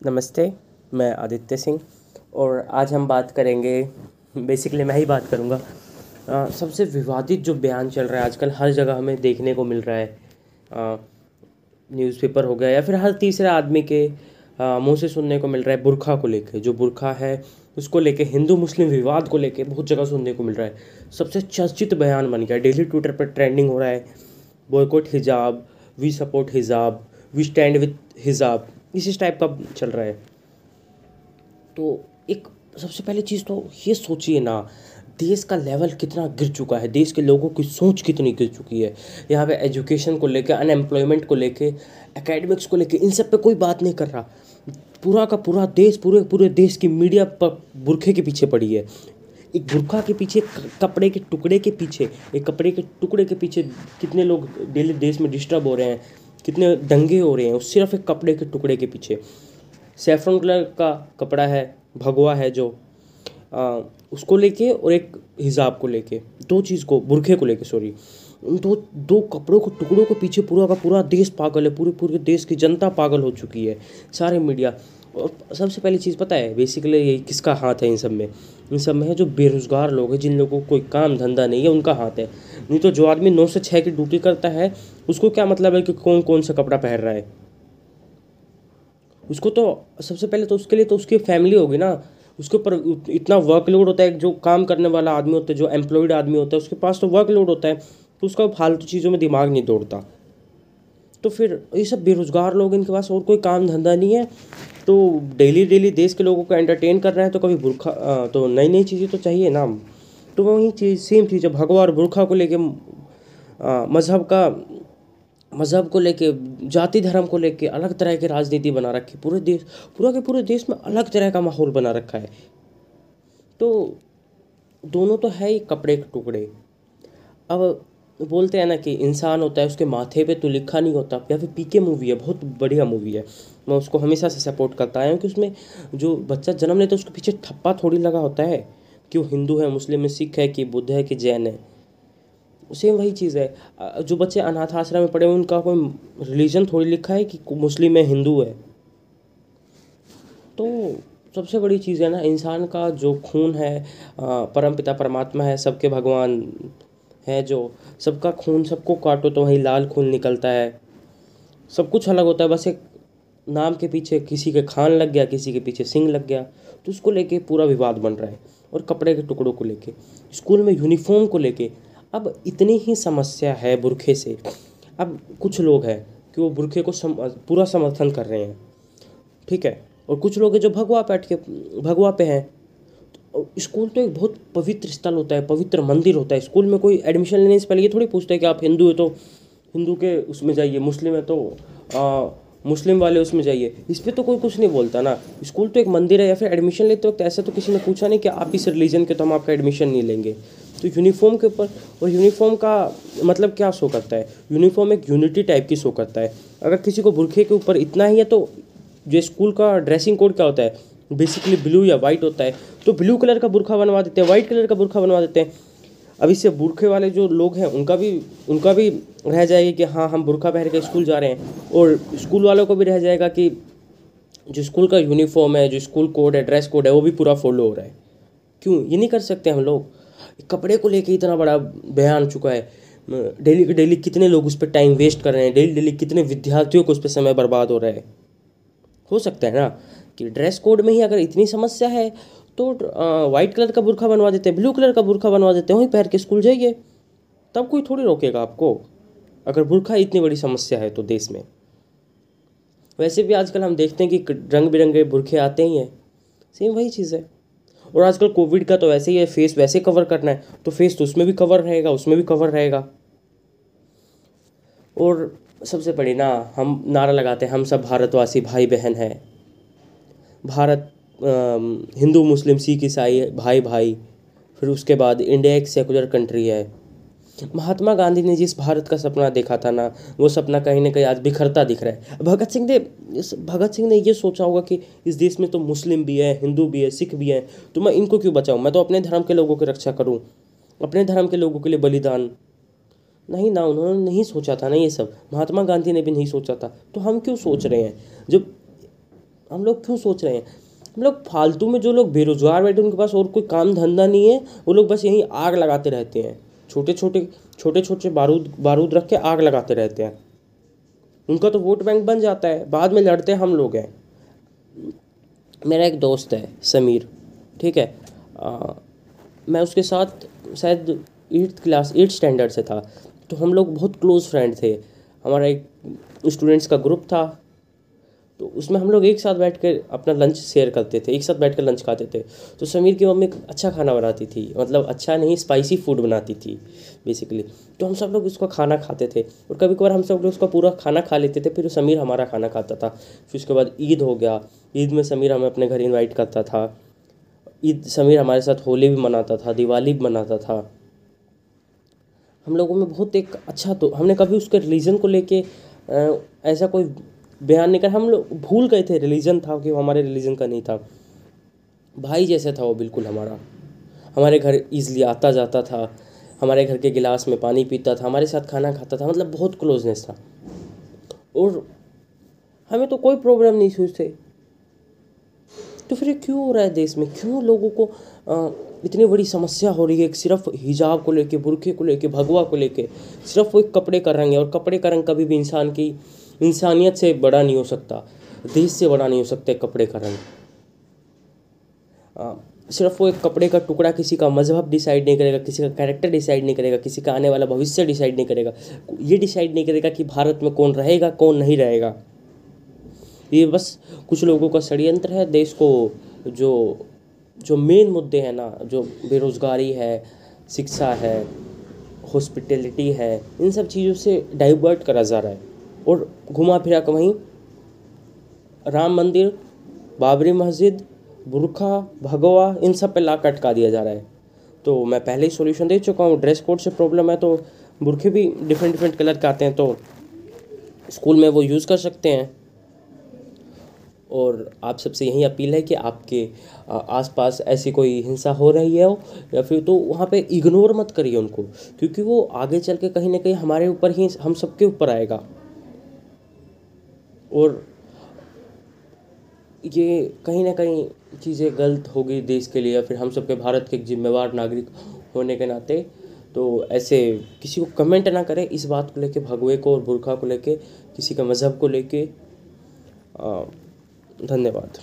नमस्ते, मैं आदित्य सिंह और आज हम बात करेंगे बेसिकली मैं ही बात करूँगा। सबसे विवादित जो बयान चल रहा है आजकल, हर जगह हमें देखने को मिल रहा है। न्यूज़पेपर हो गया या फिर हर तीसरे आदमी के मुँह से सुनने को मिल रहा है बुरखा को लेके। जो बुरखा है, उसको लेके, हिंदू मुस्लिम विवाद को लेके बहुत जगह सुनने को मिल रहा है। सबसे चर्चित बयान बन गया डेली ट्विटर पर ट्रेंडिंग हो रहा है। Boycott hijab we support hijab we stand with hijab इस टाइप का चल रहा है। तो एक सबसे पहले चीज़ तो ये सोचिए ना, देश का लेवल कितना गिर चुका है, देश के लोगों की सोच कितनी गिर चुकी है। यहाँ पे एजुकेशन को लेके अनएम्प्लॉयमेंट को लेके एकेडमिक्स को लेके, इन सब पे कोई बात नहीं कर रहा। पूरा का पूरा देश, पूरे पूरे देश की मीडिया पर बुरखे के पीछे पड़ी है। एक बुरखा के पीछे कपड़े के टुकड़े के पीछे, एक कपड़े के टुकड़े के पीछे कितने लोग डेली देश में डिस्टर्ब हो रहे हैं। कितने दंगे हो रहे हैं। उस सिर्फ़ एक कपड़े के टुकड़े के पीछे। सेफ्रन कलर का कपड़ा है भगवा है जो आ, उसको लेके और एक हिजाब को लेके दो चीज़ को बुरखे को लेके सॉरी दो दो कपड़ों को टुकड़ों के पीछे पूरा का पूरा देश पागल है पूरे पूरे देश की जनता पागल हो चुकी है सारे मीडिया। और सबसे पहली चीज़ पता है बेसिकली ये किसका हाथ है इन सब में? इन सब में है जो बेरोज़गार लोग हैं जिन लोगों को कोई काम धंधा नहीं है उनका हाथ है। नहीं तो जो आदमी नौ से छः की ड्यूटी करता है उसको क्या मतलब है कि कौन कौन सा कपड़ा पहन रहा है? उसको तो सबसे पहले तो उसके लिए तो उसकी फैमिली होगी ना। उसके ऊपर इतना वर्कलोड होता है जो काम करने वाला आदमी होता है, जो एम्प्लॉयड आदमी होता है, उसके पास तो वर्कलोड होता है तो उसका फालतू चीज़ों में दिमाग नहीं दौड़ता। तो फिर ये सब बेरोज़गार लोग इनके पास और कोई काम धंधा नहीं है। तो डेली डेली देश के लोगों को एंटरटेन कर रहे हैं तो कभी बुरखा तो नई नई चीज़ें तो चाहिए ना। तो वही चीज़ सेम चीज़ है भगवा और बुरखा को लेके मज़हब का मज़हब को लेके, जाति धर्म को लेके अलग तरह की राजनीति बना रखी पूरे देश, पूरा के पूरे देश में अलग तरह का माहौल बना रखा है। तो दोनों तो है ही कपड़े के टुकड़े। अब बोलते हैं ना कि इंसान होता है, उसके माथे पे तो लिखा नहीं होता, या फिर पीके मूवी है, बहुत बढ़िया मूवी है। मैं उसको हमेशा से सपोर्ट करता आया हूँ कि उसमें जो बच्चा जन्म लेता है, उसके पीछे ठप्पा थोड़ी लगा होता है कि वो हिंदू है, मुस्लिम है, सिख है, कि बुद्ध है, कि जैन है। सेम वही चीज़ है। जो बच्चे अनाथ आश्रम में पढ़े हुए उनका कोई रिलीजन थोड़ी लिखा है कि मुस्लिम है, हिंदू है? तो सबसे बड़ी चीज़ है ना, इंसान का जो खून है परम पिता परमात्मा है, सबके भगवान है जो, सबका खून सबको काटो तो वहीं लाल खून निकलता है। सब कुछ अलग होता है, बस एक नाम के पीछे किसी के खान लग गया, किसी के पीछे सिंह लग गया तो उसको लेके पूरा विवाद बन रहा है। और कपड़े के टुकड़ों को लेके, स्कूल में यूनिफॉर्म को लेके अब इतनी ही समस्या है बुरखे से। अब कुछ लोग हैं कि वो बुरखे को सम, पूरा समर्थन कर रहे हैं। ठीक है? और कुछ लोग हैं जो भगवा बैठ के भगवा पे हैं। स्कूल तो एक बहुत पवित्र स्थल होता है पवित्र मंदिर होता है। स्कूल में कोई एडमिशन लेने से पहले ये थोड़ी पूछते हैं कि आप हिंदू है तो हिंदू के उसमें जाइए मुस्लिम है तो आ, मुस्लिम वाले उसमें जाइए। इस पर तो कोई कुछ नहीं बोलता ना। स्कूल तो एक मंदिर है या फिर एडमिशन लेते वक्त ऐसा तो किसी ने पूछा नहीं कि आप इस रिलीजन के तो हम आपका एडमिशन नहीं लेंगे। तो यूनिफॉर्म के ऊपर, और यूनिफॉर्म का मतलब क्या शो करता है? यूनिफॉर्म एक यूनिटी टाइप की शो करता है। अगर किसी को बुरखे के ऊपर इतना ही है तो जो स्कूल का ड्रेसिंग कोड क्या होता है? बेसिकली ब्लू या वाइट होता है। तो ब्लू कलर का बुरखा बनवा देते हैं वाइट कलर का बुरखा बनवा देते हैं। अब इससे बुरखे वाले जो लोग हैं, उनका भी उनका भी रह जाएगा कि हाँ हम बुरखा पहन के स्कूल जा रहे हैं। और स्कूल वालों को भी रह जाएगा कि जो स्कूल का यूनिफॉर्म है, जो स्कूल कोड है ड्रेस कोड है, वो भी पूरा फॉलो हो रहा है। क्यों? ये नहीं कर सकते हम लोग। कपड़े को लेके इतना बड़ा बयान चुका है। डेली के डेली कितने लोग उस पर टाइम वेस्ट कर रहे हैं? डेली डेली कितने विद्यार्थियों को उस पर समय बर्बाद हो रहा है? हो सकता है ना कि ड्रेस कोड में ही अगर इतनी समस्या है तो वाइट कलर का बुरखा बनवा देते हैं ब्लू कलर का बुरखा बनवा देते हैं, वहीं पहन के स्कूल जाइए। तब कोई थोड़ी रोकेगा आपको। अगर बुरखा इतनी बड़ी समस्या है तो देश में। वैसे भी आजकल हम देखते हैं कि रंग बिरंगे बुरखे आते ही हैं। सेम वही चीज़ है। और आजकल कोविड का तो वैसे ही है फेस वैसे कवर करना है तो फेस तो उसमें भी कवर रहेगा, उसमें भी कवर रहेगा। और सबसे बड़ी ना, हम नारा लगाते हैं, हम सब भारतवासी भाई बहन हैं। भारत हिंदू, मुस्लिम, सिख, ईसाई भाई भाई फिर उसके बाद इंडिया एक सेकुलर कंट्री है। महात्मा गांधी ने जिस भारत का सपना देखा था ना, वो सपना कहीं ना कहीं आज बिखरता दिख रहा है। भगत सिंह ने भगत सिंह ने ये सोचा होगा कि इस देश में तो मुस्लिम भी है, हिंदू भी है, सिख भी है तो मैं इनको क्यों बचाऊँ? मैं तो अपने धर्म के लोगों की रक्षा करूँ, अपने धर्म के लोगों के लिए बलिदान। नहीं ना, उन्होंने नहीं सोचा था ना ये सब। महात्मा गांधी ने भी नहीं सोचा था। तो हम क्यों सोच रहे हैं? जब हम लोग क्यों सोच रहे हैं? हम लोग फालतू में जो लोग बेरोज़गार बैठे उनके पास और कोई काम धंधा नहीं है, वो लोग बस यहीं आग लगाते रहते हैं। छोटे छोटे छोटे छोटे बारूद बारूद रख के आग लगाते रहते हैं। उनका तो वोट बैंक बन जाता है बाद में लड़ते हम लोग हैं। मेरा एक दोस्त है समीर ठीक है? आ, मैं उसके साथ शायद एट्थ क्लास एट्थ स्टैंडर्ड से था। तो हम लोग बहुत क्लोज़ फ्रेंड थे। हमारा एक स्टूडेंट्स का ग्रुप था तो उसमें हम लोग एक साथ बैठ कर अपना लंच शेयर करते थे, एक साथ बैठ कर लंच खाते थे। तो समीर की मम्मी अच्छा खाना बनाती थी मतलब अच्छा नहीं स्पाइसी फ़ूड बनाती थी बेसिकली तो हम सब लोग उसका खाना खाते थे, और कभी कभार हम सब लोग उसका पूरा खाना खा लेते थे, फिर समीर हमारा खाना खाता था। फिर उसके बाद ईद हो गया, ईद में समीर हमें अपने घर इन्वाइट करता था। ईद समीर हमारे साथ होली भी मनाता था, दिवाली भी मनाता था। हम लोगों में बहुत एक अच्छा तो हमने कभी उसके रिलीजन को लेके ऐसा कोई बयान नहीं कर हम लोग भूल गए थे रिलीजन था कि वो हमारे रिलीजन का नहीं था। भाई जैसे था वो बिल्कुल हमारा। हमारे घर ईज़िली आता जाता था हमारे घर के गिलास में पानी पीता था हमारे साथ खाना खाता था मतलब बहुत क्लोजनेस था। और हमें तो कोई प्रॉब्लम नहीं सोचते तो फिर क्यों हो रहा है देश में? क्यों लोगों को आ, इतनी बड़ी समस्या हो रही है? सिर्फ़ हिजाब को लेके बुरखे को लेके भगवा को लेके सिर्फ़ वो एक कपड़े का रंग है और कपड़े का रंग कभी भी इंसान की इंसानियत से बड़ा नहीं हो सकता, देश से बड़ा नहीं हो सकता कपड़े का रंग। सिर्फ़ वो एक कपड़े का टुकड़ा किसी का मज़हब डिसाइड नहीं करेगा, किसी का कैरेक्टर डिसाइड नहीं करेगा, किसी का आने वाला भविष्य डिसाइड नहीं करेगा। ये डिसाइड नहीं करेगा कि भारत में कौन रहेगा, कौन नहीं रहेगा। ये बस कुछ लोगों का षड्यंत्र है, देश को जो जो मेन मुद्दे हैं ना, जो बेरोज़गारी है, शिक्षा है, हॉस्पिटलिटी है, इन सब चीज़ों से डाइवर्ट करा जा रहा है। और घुमा फिरा कर वहीं राम मंदिर, बाबरी मस्जिद, बुरखा, भगवा, इन सब पे ला कटका दिया जा रहा है। तो मैं पहले ही सॉल्यूशन दे चुका हूँ। ड्रेस कोड से प्रॉब्लम है तो बुरखे भी डिफरेंट डिफरेंट कलर के आते हैं तो स्कूल में वो यूज़ कर सकते हैं। और आप सबसे यही अपील है कि आपके आसपास ऐसी कोई हिंसा हो रही है हो या फिर तो वहाँ पे इग्नोर मत करिए उनको, क्योंकि वो आगे चल के कहीं ना कहीं हमारे ऊपर ही, हम सबके ऊपर आएगा। और ये कहीं ना कहीं चीज़ें गलत होगी देश के लिए या फिर हम सबके भारत के एक जिम्मेवार नागरिक होने के नाते। तो ऐसे किसी को कमेंट ना करें इस बात को लेके, भगवे को और बुरखा को लेके, किसी के मज़हब को लेके। धन्यवाद।